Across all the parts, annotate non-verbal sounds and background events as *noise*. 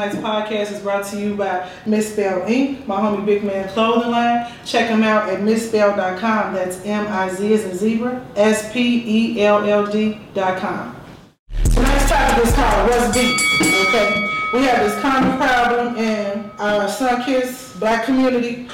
Tonight's podcast is brought to you by Misspell Inc., my homie Big Man Clothing Line. Check them out at mizspelld.com. That's M-I-Z as in zebra, S-P-E-L-L-D.com. Tonight's topic is called What's Deep, okay? We have this common problem in our Sun-Kissed black community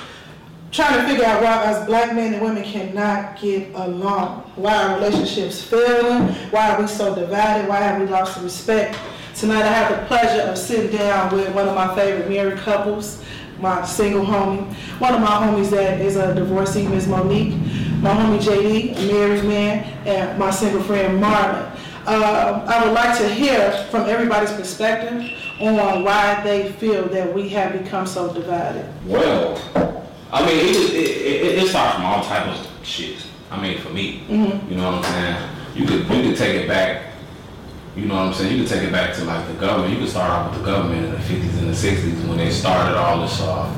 trying to figure out why us black men and women cannot get along. Why our relationships failing? Why are we so divided? Why have we lost respect? Tonight I have the pleasure of sitting down with one of my favorite married couples, my single homie, one of my homies that is a divorcee, Ms. Monique, my homie JD, a married man, and my single friend Marlon. Uh, I would like to hear from everybody's perspective on why they feel that we have become so divided. Well, I mean, it, it, it, it starts from all type of shit. I mean, for me, mm-hmm. you know what I'm saying? You could you could take it back you know what I'm saying? You could take it back to like the government. You could start off with the government in the 50s and the 60s when they started all this, uh,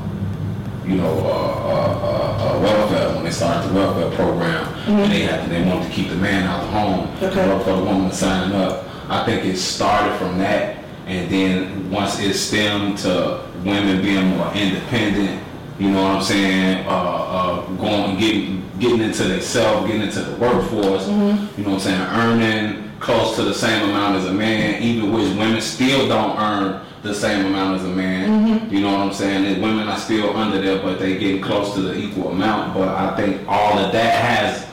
you know, uh, uh, uh, welfare. When they started the welfare program, mm-hmm. and they had they wanted to keep the man out of the home, okay. for the woman to sign up. I think it started from that, and then once it stemmed to women being more independent. You know what I'm saying? Uh, uh, going getting getting into themselves, getting into the workforce. Mm-hmm. You know what I'm saying? Earning close to the same amount as a man, even which women still don't earn the same amount as a man. Mm-hmm. You know what I'm saying? And women are still under there, but they getting close to the equal amount. But I think all of that has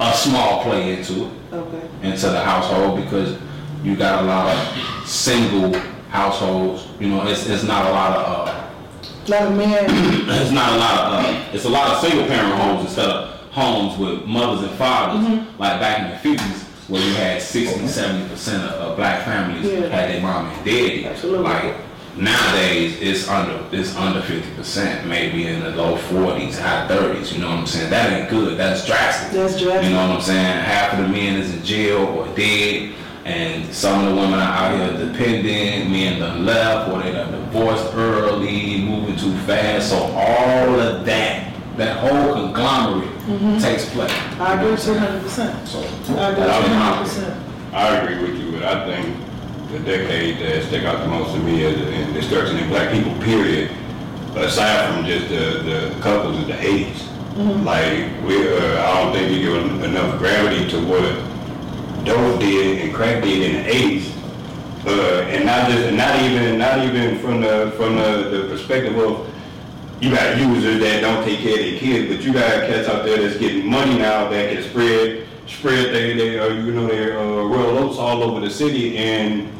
a small play into it, okay. into the household because you got a lot of single households. You know, it's it's not a lot of. Uh, a lot of men. it's not a lot of. Uh, it's a lot of single parent homes instead of homes with mothers and fathers, mm-hmm. like back in the 50s where you had 60, 70 percent of, black families yeah. had their mom and daddy. Absolutely. Like nowadays, it's under it's under 50 percent, maybe in the low 40s, high 30s. You know what I'm saying? That ain't good. That's drastic. That's drastic. You know what I'm saying? Half of the men is in jail or dead. And some of the women are out here dependent, men done left, or they done divorced early, moving too fast. So all of that that whole conglomerate mm-hmm. takes place. I agree two hundred percent. So I agree two hundred percent. I agree with you, but I think the decade that stick out the most to me is in destruction in black people, period. Aside from just the, the couples in the 80s. Mm-hmm. Like, we, uh, I don't think we give enough gravity to what dope did and crack did in the 80s. Uh, and not just, not even, not even from the, from the, the perspective of you got users that don't take care of their kids, but you got cats out there that's getting money now that can spread spread they they uh, you know their uh, royal oats all over the city and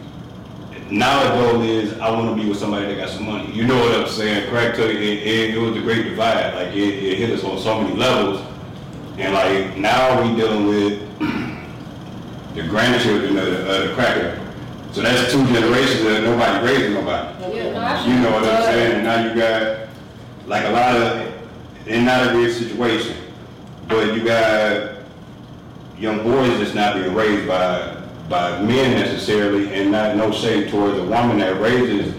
now the goal is I want to be with somebody that got some money. You know what I'm saying? Crack to it, it, it was the great divide. Like it, it hit us on so many levels, and like now we dealing with the grandchildren uh, of the, of the cracker So that's two generations that nobody raised nobody. Yeah, no, I- You know what I'm saying? And now you got, like a lot of, and not a real situation, but you got young boys that's not being raised by, by men necessarily, and not, no shade towards a woman that raises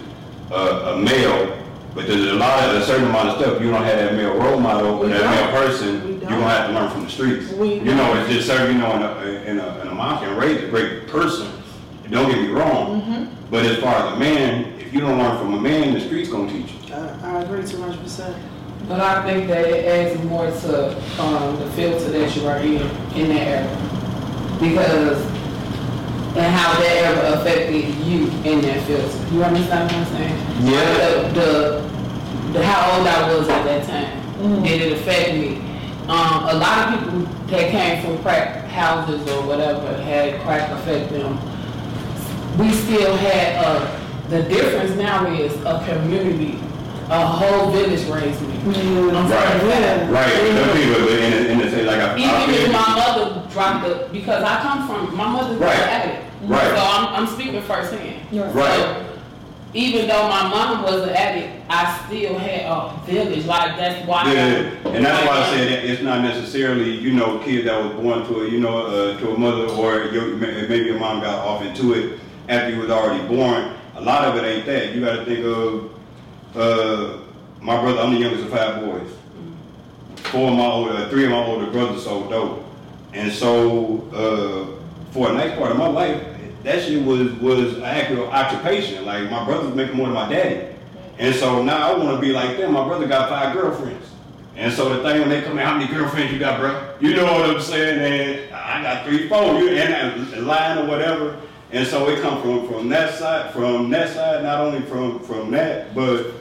a, a male, but there's a lot of, a certain amount of stuff, you don't have that male role model, or that male person. You're gonna have to learn from the streets. We You know, don't. it's just certain, you know, in a, in a, in a mom can raise a great person, don't get me wrong, Mm-hmm. but as far as a man, if you don't learn from a man, the streets gonna teach you. I, I agree two hundred percent. But I think that it adds more to, um, the filter that you are in, in that era. Because, and how that ever affected you in that filter. You understand what I'm saying? Yeah. The, the, the how old I was at that time, did it affect me? Um, a lot of people that came from crack houses or whatever had crack affect them. We still had, uh, the difference now is a community, a whole village raised me. I'm sorry, Yeah. Right, some people, in, like I, Even if my mother dropped the, because I come from, my mother's Right. an addict. Right. So I'm, I'm speaking firsthand. Right. So, even though my mom was an addict, I still had a village, like that's why. Yeah, and that's why I said that it's not necessarily, you know, kid that was born to a, you know, uh, to a mother or your, maybe your mom got off into it after you was already born. A lot of it ain't that. You gotta think of, uh, my brother, I'm the youngest of five boys. Four of my older, three of my older brothers sold dope. And so, uh, for a nice part of my life, that shit was, was an actual occupation. Like, my brothers making more than my daddy. And so now I want to be like them. My brother got five girlfriends. And so the thing when they come in, how many girlfriends you got, bro? You know what I'm saying? And I got three, four. You and a line or whatever. And so it come from from that side, from that side, not only from from that, but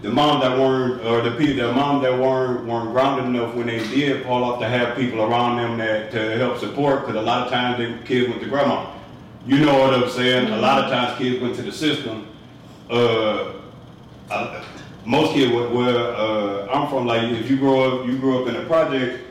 the mom that weren't, or the people, the mom that weren't weren't grounded enough when they did fall off to have people around them that to help support. Because a lot of times the kids went to grandma. You know what I'm saying? A lot of times kids went to the system. Uh, uh, most kids where, where uh, I'm from, like if you grow up, you grow up in a project,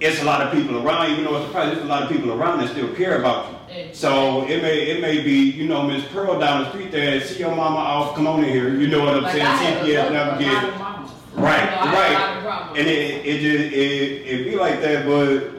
it's a lot of people around, even though it's a project, there's a lot of people around that still care about you. So it may it may be, you know, Miss Pearl down the street there, see your mama off, come on in here, you know what I'm Like, saying? CPS never get. Right, You know, I had a lot of right. And it, it just, it, it be like that, but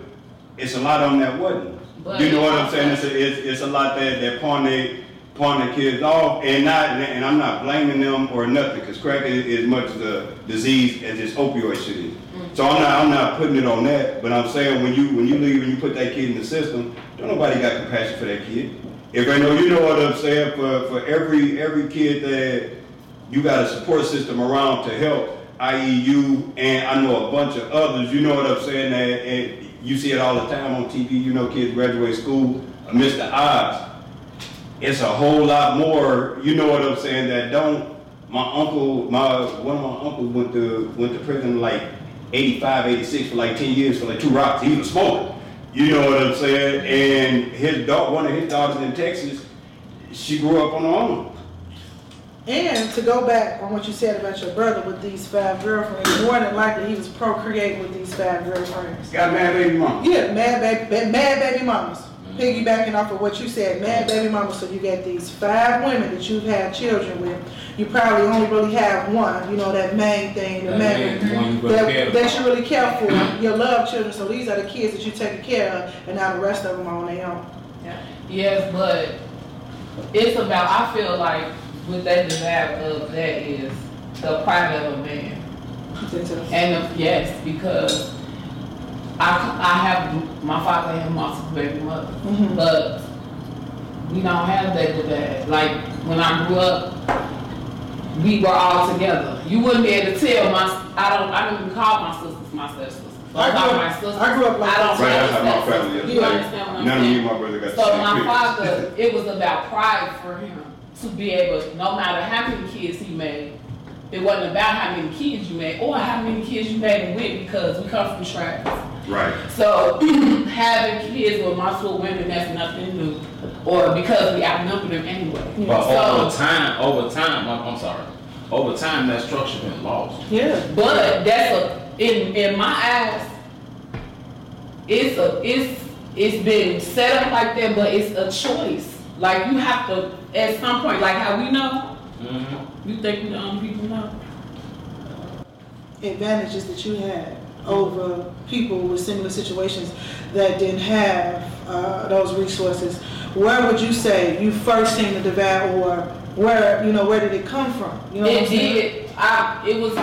it's a lot on that wasn't. But- You know what I'm saying? It's, a, it's, it's a lot that, that pawn they, pawn the kids off and not, and I'm not blaming them or nothing, cause crack is, is much the disease as this opioid shit is. So I'm not, I'm not putting it on that, but I'm saying when you, when you leave and you put that kid in the system, don't nobody got compassion for that kid. If I know, you know what I'm saying, for, for every, every kid that you got a support system around to help, i.e. you, and I know a bunch of others, you know what I'm saying, that, you see it all the time on TV, you know kids graduate school uh, amidst the odds. It's a whole lot more, you know what I'm saying, that don't, my uncle, my, one of my uncles went to, went to prison like 85, 86 for like 10 years for like two rocks, he was smoking. You know what I'm saying? And his daughter, one of his daughters in Texas, she grew up on her own. And to go back on what you said about your brother with these five girlfriends, more than likely he was procreating with these five girlfriends. Got mad baby mama. Yeah, mad baby, ba- mad baby mamas. Mm-hmm. Piggybacking off of what you said, mad baby mamas. So you got these five women that you've had children with. You probably only really have one. You know that main thing, the That main main one you really that, care that about. you really care for. Your love children. So these are the kids that you're taking care of, and now the rest of them are on their own. Yeah. Yes, but it's about, I feel like with that desire of that is the pride of a man. And the, yes, because I, I have, my father and multiple baby mothers, Mhm. but we don't have that with that. Like, when I grew up, we were all together. You wouldn't be able to tell my, I don't, I don't even call my sisters my stepsisters. I grew call up- my sisters. I grew up like I don't that. Right, that's how my family is. You Like, understand what I'm None of me saying? and my brother got So my pictures. father, it was about pride for him to be able, no matter how many kids he made, it wasn't about how many kids you made or how many kids you made it with because we come from tribes. Right. So *clears throat* having kids with multiple women, that's nothing new. Or because we outnumber them anyway. But So- over time, over time, I'm, I'm sorry, over time that structure been lost. Yeah. But that's a in in my eyes, it's a it's it's been set up like that, but it's a choice. Like you have to at some point, like how we know, Mm-hmm. you think the um, people know? advantages that you had over people with similar situations that didn't have uh, those resources, where would you say you first seen the divide or where, you know, where did it come from? You know what I'm It did. I. It was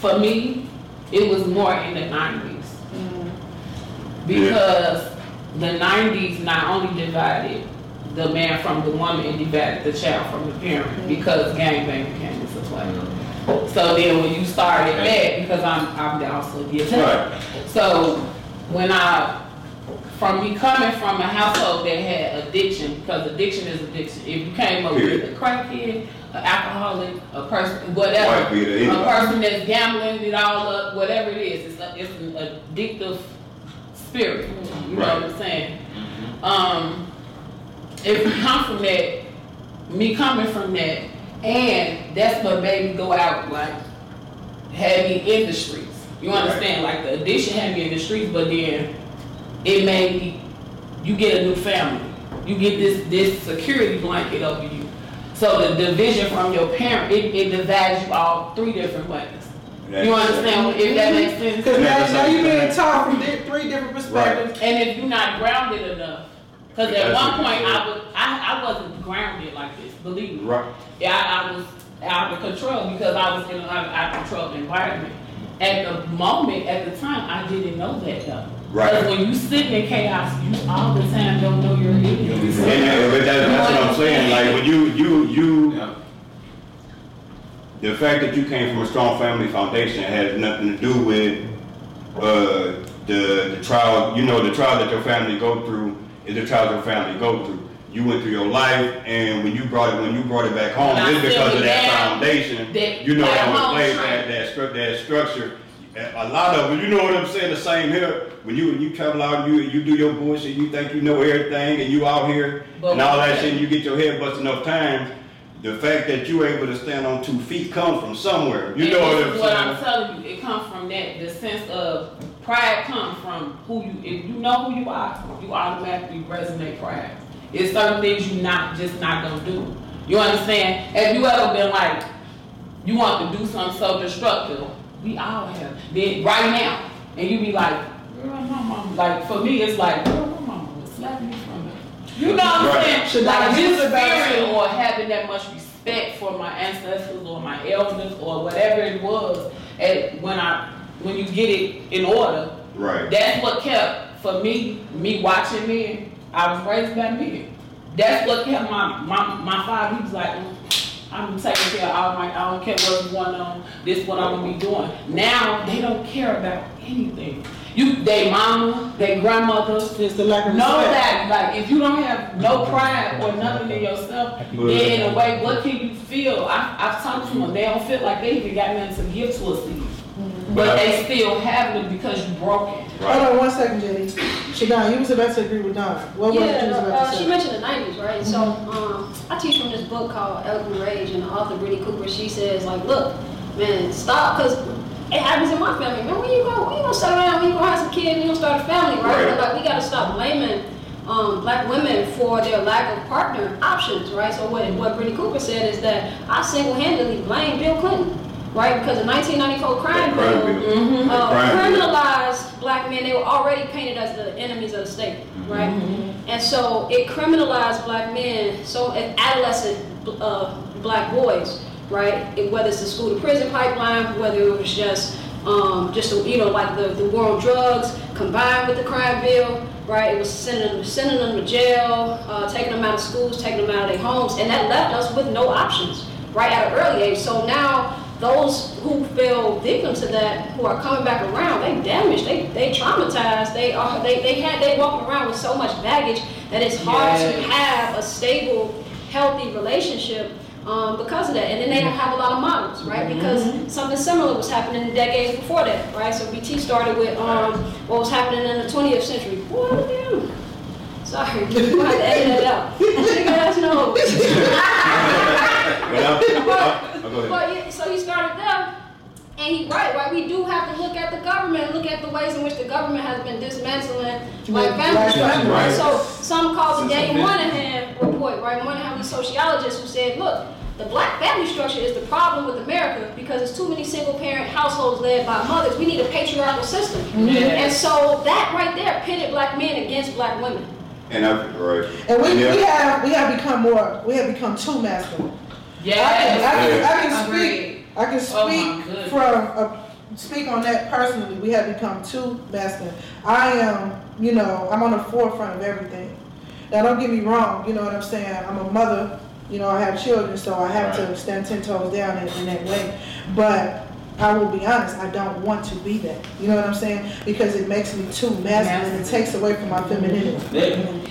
for me. It was more in the nineties Mm, because the nineties not only divided the man from the woman, it divided the child from the parent because gangbang came into play. So then when you started that, because I'm I'm also the attack. Right. So when I, from me coming from a household that had addiction, because addiction is addiction. If you came up with a crackhead, an alcoholic, a person, whatever, a person that's gambling it all up, whatever it is, it's, a, it's an addictive spirit. You know what I'm saying? Um, if you come from that, me coming from that, and that's what made me go out, like, had me in the streets. You understand? Like, the addiction had me in the streets, but then it made me, you get a new family. You get this, this security blanket over you. So the division from your parent, it, it divides you all three different ways. You understand, if that makes sense? Cause now, now you being understandable. taught from three different perspectives. And if you're not grounded enough, because at one point I was, I, I wasn't grounded like this, believe me. Right. Yeah, I, I was out of control because I was in an out of control environment. At the moment, at the time, I didn't know that though. Right. Because when you sitting in chaos, you all the time don't know you're in it. And that, but that, that's what I'm saying, like, when you, you, you, Yeah. the fact that you came from a strong family foundation has nothing to do with, uh, the, the trial, you know, the trial that your family go through is the your family go through. You went through your life, and when you brought it, when you brought it back home, it's because of that foundation, that- you know, that was laid, that, that stru, that structure. A lot of, it, you know what I'm saying, the same here, when you, when you travel out, you, you do your bullshit, you think you know everything, and you out here, But and all that shit, and you get your head busted enough times, the fact that you're able to stand on two feet come from somewhere, you And know what I'm what saying? I'm telling you, it comes from that, the sense of pride comes from who you, if you know who you are, you automatically resonate pride. It's certain things you not, just not gonna do. You understand? Have you ever been like, you want to do something so destructive? We all have. Then right now, and you be like, girl, my mama, like for me, it's like, girl, my mama would slap me from it. You know what I'm Right. saying? Should like I use this fearing or having that much respect for my ancestors or my elders or whatever it was, and when I when you get it in order, Right, that's what kept for me, me watching men. I was raised by men. That's what kept my my, my father. He was like, "Mm, I'm taking care of all my. I don't care what's going on. This is what I'm gonna be doing. Now they don't care about anything. You, they mama, they grandmother, Just the lack of Know respect. that, like, if you don't have no pride or nothing in yourself, then in a way, what can you feel? I, I've talked to them, they don't feel like they even got nothing to give to us, but they still have it because you broken. Hold right. on one second, Jenny. Shadon, you was about to agree with Don. What was it Yeah, you was about uh, to she mentioned the nineties, right? And So, um, I teach from this book called Eloquent Rage, and the author Brittney Cooper, she says, like, look, man, stop, cause it happens in my family. Man, when you go, when you gonna settle down, when you gonna have some kids, you gonna start a family, right? Right. But like, we gotta stop blaming um, black women for their lack of partner options, right? So what what Brittney Cooper said is that I single-handedly blame Bill Clinton, right? Because the 1994 crime bill bill. Mm-hmm. uh, criminalized black men. They were already painted as the enemies of the state, right? And so it criminalized black men, so and adolescent uh, black boys, right? It- whether it's the school to prison pipeline, whether it was just um, just you know like the, the war on drugs combined with the crime bill, right? It was sending them sending them to jail, uh, taking them out of schools, taking them out of their homes, and that left us with no options, right at an early age. So now those who fell victim to that, who are coming back around, they damaged, they they traumatized, they are they they had they walking around with so much baggage that it's hard to have a stable, healthy relationship um, because of that. And then they don't have a lot of models, right? Because something similar was happening in decades before that, right? So BT started with um, what was happening in the 20th century. What damn. Sorry, *laughs* you have to edit that out. *laughs* Nigga, that's no. But I- I- go ahead. But yeah, so you And he right, right. We do have to look at the government, look at the ways in which the government has been dismantling like family black structure. Right. right. So some called the Since Dave I've Moynihan report, right? Moynihan was a sociologist who said, look, the black family structure is the problem with America because there's too many single parent households led by mothers. We need a patriarchal system. Yeah. And so that right there pitted black men against black women. And I, right. And we, Yeah. we have, we have become more, we have become too masculine. I can, Yes. I can, I can Agreed. speak, I can Oh, speak goodness. from, uh, speak on that personally, we have become too masculine. I am, you know, I'm on the forefront of everything. Now, don't get me wrong, you know what I'm saying, I'm a mother, you know, I have children, so I have to stand ten toes down in, in that way. But I will be honest, I don't want to be that, you know what I'm saying? Because it makes me too masculine, it takes away from my femininity. Yeah.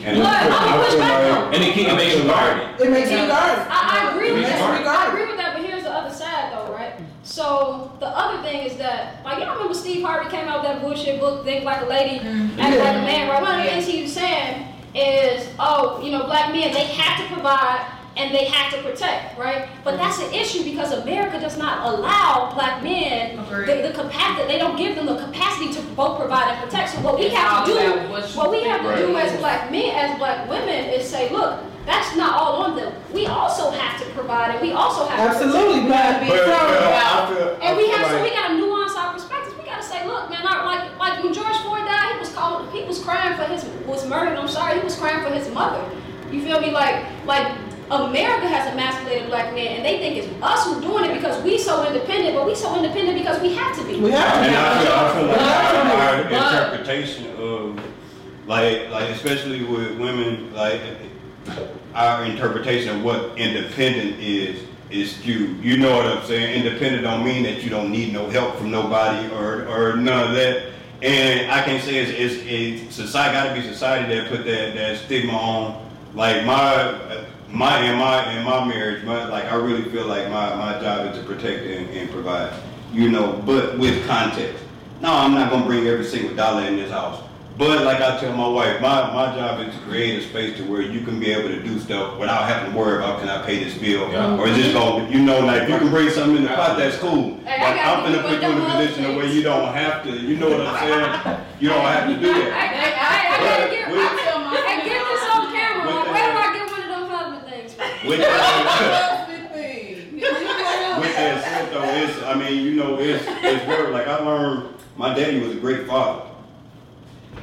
And But I feel- I'm I push feel back like- And it, keep- it makes you guarded. It makes you guarded. I, I agree with that. I agree with that, but here's the other side though, right? So the other thing is that, like y'all remember Steve Harvey came out with that bullshit book, Think Like a Lady, Act Like a Man, right? One of the things he was saying is, oh, you know, black men, they have to provide and they have to protect, right? But that's an issue because America does not allow black men Agreed. the, the capacity, they don't give them the capacity to both provide and protect. So what we have to do, what we have to do as black men, as black women, is say, look, that's not all on them. We also have to provide and we also have to Absolutely, but, But, but I feel, I and we feel have so we gotta nuance our perspectives. We gotta say, look, man, I, like like when George Floyd died, he was calling, he was crying for his was murdered. I'm sorry, he was crying for his mother. You feel me? Like like America has emasculated black men, and they think it's us who doing it because we so independent. But we so independent because we have to be. we have to. and I feel, I feel like our, our interpretation of, like, like especially with women, like, our interpretation of what independent is, is skewed. You know what I'm saying? Independent don't mean that you don't need no help from nobody or, or none of that. And I can say it's, it's a society, gotta be society that put that, that stigma on. Like my, my, in my, in my marriage, my, like I really feel like my, my job is to protect and, and provide, you know, but with context. No, I'm not gonna bring every single dollar in this house. But like I tell my wife, my, my job is to create a space to where you can be able to do stuff without having to worry about can I pay this bill? Yeah. Or is this going, to, you know, like if you can bring something in the pot, that's cool. Hey, But I'm gonna put you in a position other where you don't have to, you know what I'm saying? You don't have to do I, that. I, I, I gotta get, With- I, tell my I get this on camera. With where do I get one of them husband things? *laughs* With that, Husband thing. with that said though, it's, I mean, you know, it's, it's work. Like I learned, my daddy was a great father.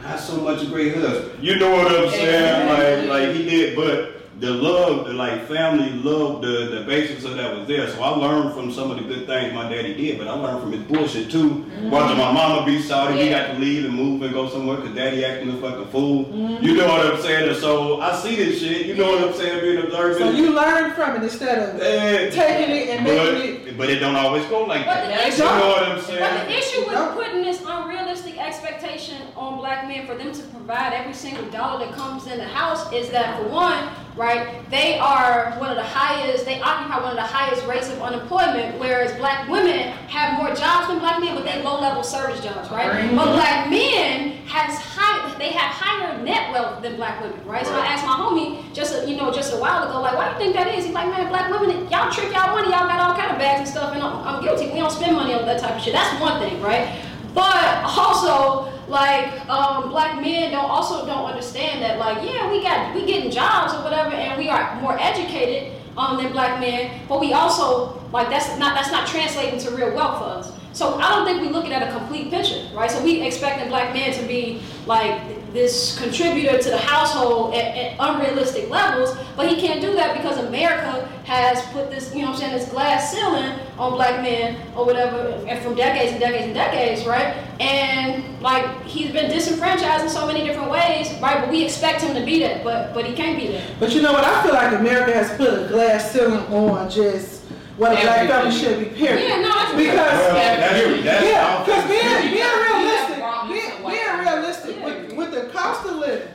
Not so much a great husband. You know what I'm saying? Like, like he did, but the love, the like family love, the the basis of that was there. So I learned from some of the good things my daddy did, but I learned from his bullshit too. Watching my mama be sorry, we got to leave and move and go somewhere because daddy acting a fucking fool. You know what I'm saying? And so I see this shit. You know what I'm saying? Being observant. So you learn from it instead of Eh, taking it and making it. but it don't always go like But that. the You know what I'm saying? but saying? the issue with putting this unrealistic expectation on black men for them to provide every single dollar that comes in the house is that for one, right, they are one of the highest, they occupy one of the highest rates of unemployment, whereas black women have more jobs than black men, but they low-level service jobs, right? But black men has high, they have higher net wealth than black women, right? So I asked my homie just a, you know just a while ago, like, why do you think that is? He's like, man, black women, y'all trick y'all money, y'all got all kind of bags and stuff, and I'm, I'm guilty. We don't spend money on that type of shit. That's one thing, right? But also, like, um, black men don't also don't understand that, like, yeah, we got we getting jobs or whatever, and we are more educated um, than black men, but we also like that's not that's not translating to real wealth for us. So I don't think we're looking at a complete picture, right? So we expecting black men to be like this contributor to the household at, at unrealistic levels, but he can't do that because America has put this, you know what I'm saying, this glass ceiling on black men or whatever, and from decades and decades and decades, right? And like he's been disenfranchised in so many different ways, right? But we expect him to be that, but but he can't be that. But you know what? I feel like America has put a glass ceiling on just what a black family should be. Period. Yeah, no, that's Because Well, that's, that's, yeah, because being You being have realistic, brought me being, some white being people. realistic Yeah. with, with the cost of living,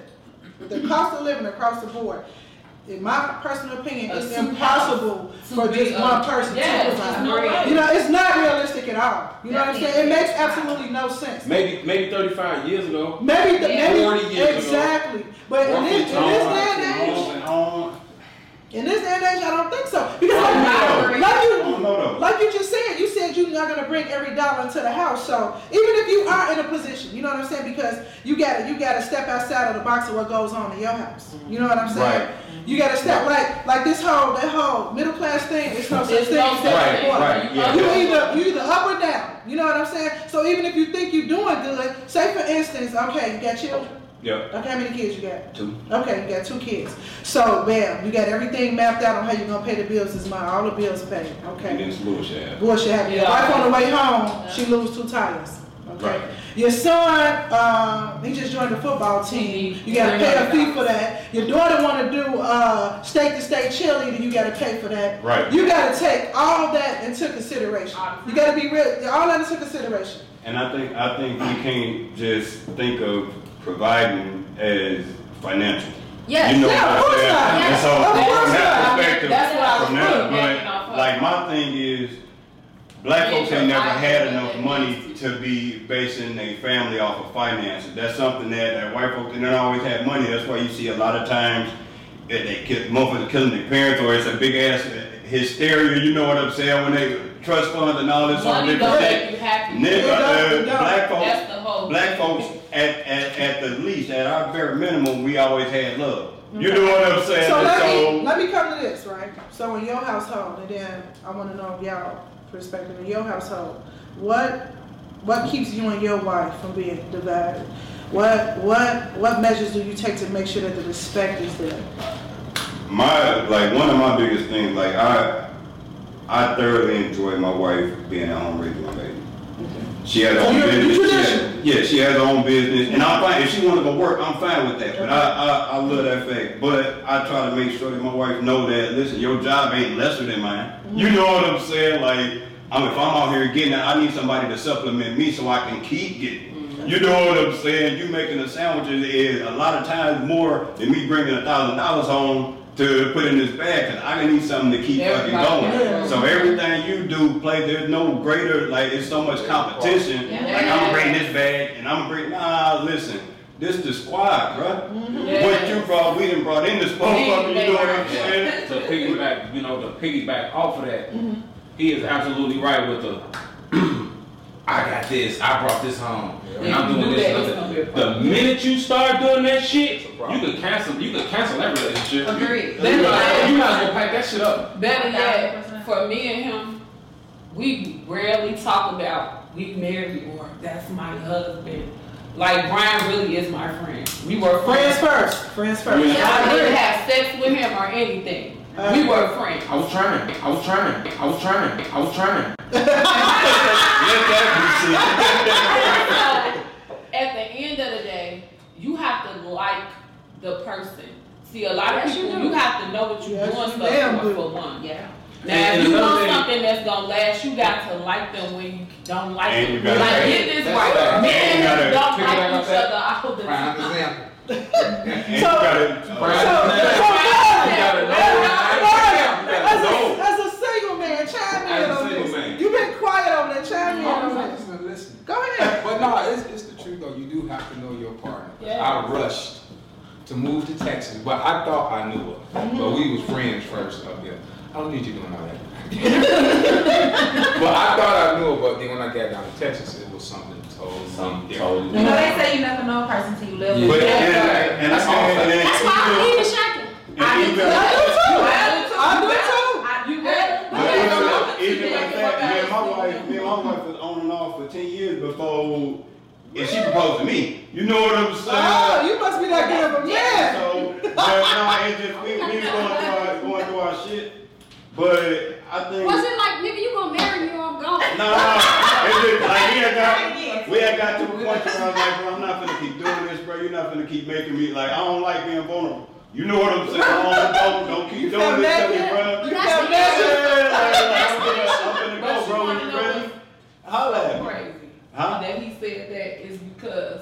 with the cost of living across the board. In my personal opinion, A it's impossible for just big, one person yes, to provide. no. You know, it's not realistic at all. You know what I'm saying? It makes absolutely no sense. Maybe maybe 35 years ago. Maybe, the, Yeah. maybe 40 years ago. exactly. But in Working this, in this day and age, and on. In this day and age, I don't think so. Because I like, don't like you, don't know like you just said, you said you're not gonna bring every dollar into the house. So even if you are in a position, you know what I'm saying? Because you gotta you gotta step outside of the box of what goes on in your house. You know what I'm saying? Right. You gotta step like like this whole that whole middle class thing. It's no such It's thing no as such that thing. anymore. Right, yeah. You either you either up or down. You know what I'm saying? So even if you think you're doing good, say for instance, okay, you got children. Yep, Okay, how many kids you got? two. Okay, you got two kids. So, bam, you got everything mapped out on how you're gonna pay the bills this month. All the bills paid. And Okay. then some bullshit happened. Bullshit happened. Your Yeah. wife on the way home, she lose two tires. Okay. Right. Your son, um, he just joined the football team. You gotta pay a fee for that. Your daughter wanna do uh, state to state cheerleading. You gotta pay for that. Right. You gotta take all that into consideration. You gotta be real. All that into consideration. And I think, I think we can't just think of providing as financial. Yes. You know Yeah, what of I'm course saying? not. And so Of course from that not. perspective, That's what I was from that, backing off but like my thing is, black folks ain't never had enough money to be basing a family off of finances. That's something that, that white folks, they don't always have money. That's why you see a lot of times that they kill, motherfuckers killing their parents or it's a big ass hysteria, you know what I'm saying, when they trust funds and all this other Money different don't shit. make you happy. Nigga, uh, black folks, That's the whole. black folks at, at, at the least, at our very minimum, we always had love. You know what I'm saying? So let so- me let me come to this, right? So in your household, and then I want to know y'all perspective in your household. What what keeps you and your wife from being divided? What what what measures do you take to make sure that the respect is there? My like one of my biggest things, like I I thoroughly enjoy my wife being at home raising my baby. She has her So own you're- business. You're She has- traditional. yeah, she has her own business, and I'm fine. If she want to go work, I'm fine with that. But I, I I love that fact. But I try to make sure that my wife know that listen, your job ain't lesser than mine. Mm-hmm. You know what I'm saying? Like I'm if I'm out here getting it, I need somebody to supplement me so I can keep getting. it. Mm-hmm. You know what I'm saying? You making the sandwiches is a lot of times more than me bringing a thousand dollars home to put in this bag because I need something to keep fucking going. Yeah. So everything you do, play. There's no greater like it's so much competition. Yeah. Like I'm gonna bring this bag and I'm gonna bring. Nah, listen. This the squad, bruh. Yeah. What you brought, we didn't brought in this motherfucker. You know what I'm saying? to piggyback, you know, to piggyback off of that, he is absolutely right with the. I got this. I brought this home, and I'm doing do this. that, and it's gonna be a other. problem. The minute you start doing that shit, you can cancel. You could cancel that relationship. Agreed. You, Better you might yet- you might as well pack that shit up. Better yet, for me and him, we rarely talk about we married or that's my husband. Like Brian really is my friend. We were Friends friends. first. Friends first. Yeah. I didn't have sex with him or anything. We were friends. I was trying. I was trying. I was trying. I was trying. *laughs* Let that So, at the end of the day, you have to like the person. See, a lot of Yes, you people, do. you, have to know what you're Yes, doing you stuff damn for, do. for one. Yeah. Now, And if you another want thing- something that's gonna last, you got to like them when you don't like And them. you gotta- like, Hey, get this that's right. fact. Men And you gotta don't pick like back up each that- other all the Prime time. example. *laughs* And you gotta, Prime So, so example. Marvin, You gotta know. Marvin, You as gotta a, know. as a single man, chime in As a on single this. man. You've been quiet over there, chime in I'm on not this. just gonna listen. Go ahead. But no, it's, it's the truth though. You do have to know your partner. Yeah. I rushed to move to Texas, but I thought I knew her. But we was friends first up there. I don't need you doing all that. but I thought I knew her, but then when I got down to Texas, it was something totally Something different. totally. You know, they say you never know a person till you live with but Yeah. and, Yeah. and, That's and, all. and, and, That's why I'm even shocking. and even, I do too. I do too. You ready? But even, even with that, me my wife, me and my wife was on and off for ten years before, and she proposed to me. You know what I'm saying? Oh, you must be that good of a man. *laughs* So, but no, it just we, we was going through our going through our shit. But I think Was it like, nigga, you gonna marry me or I'm gone? no, no, it's just like we had got *laughs* we had got to a point where I was like, bro, I'm not gonna keep doing this, bro. You're not gonna keep making me like I don't like being vulnerable. You know what I'm saying? I don't, don't, don't keep doing this to me, bro. You That's felt the? Yeah, like, That's I'm gonna. I'm gonna go, bro. wanna You know ready? Holla at me. crazy Huh? that he said that is because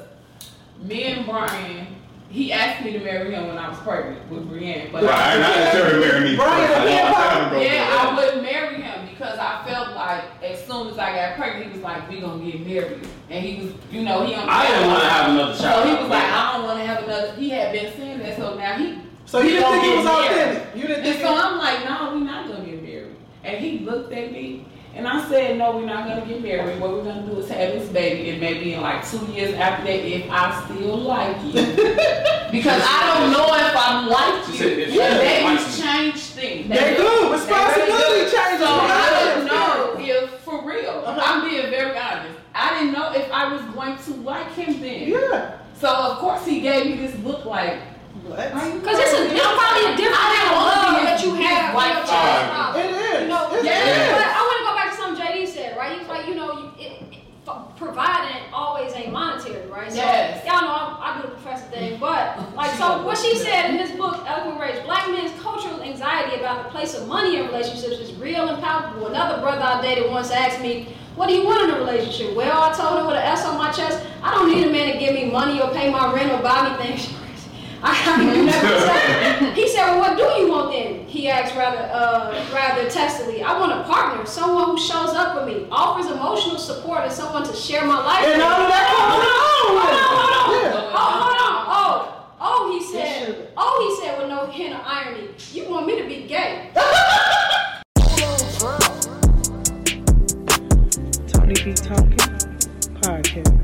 me and Brian, he asked me to marry him when I was pregnant with Brienne, but Right, I didn't tell to marry me. Brian, first. I yeah, don't tell to yeah, I uh, wouldn't marry him because I felt like as soon as I got pregnant, he was like, "We gonna get married," and he was, you know, he. I didn't want to have another child. So he was like, "I don't want to have another." He had been saying that, so now he. So you we didn't think gonna it was get married. authentic? You didn't And think so it I'm like, "No, we not gonna get married." And he looked at me And I said, no, we're not gonna get married. What we're gonna do is have this baby, and maybe in like two years after that, if I still like you, *laughs* because I don't know if I'm like She you. said if she And likes babies change things. They do. Responsibility changes. So I don't know if, for real, Uh-huh. I'm being very honest. I didn't know if I was going to like him then. Yeah. So of course he gave me this look like. What? Because it's, a, it's probably a different kind of love that you have for your child. It is. You know, It Yeah. is. But I want to go back to something JD said, right? He was like, you know, you, it, it, f- providing always ain't monetary, right? So, Yes. Y'all know I, I do the professor thing, but like, so what she said in this book, Eloquent Rage, black men's cultural anxiety about the place of money in relationships is real and palpable. Another brother I dated once asked me, what do you want in a relationship? Well, I told him with an S on my chest, I don't need a man to give me money or pay my rent or buy me things. *laughs* *laughs* I mean, never said. He said, "Well, what do you want then?" He asked rather, uh, rather testily. I want a partner, someone who shows up for me, offers emotional support, and someone to share my life. And with. all of that comes Hold on, hold on. Yeah. Oh, hold on. Oh, oh, he Yes, said. sugar. Oh, he said with no hint of irony. You want me to be gay? Tony B. Talking Podcast.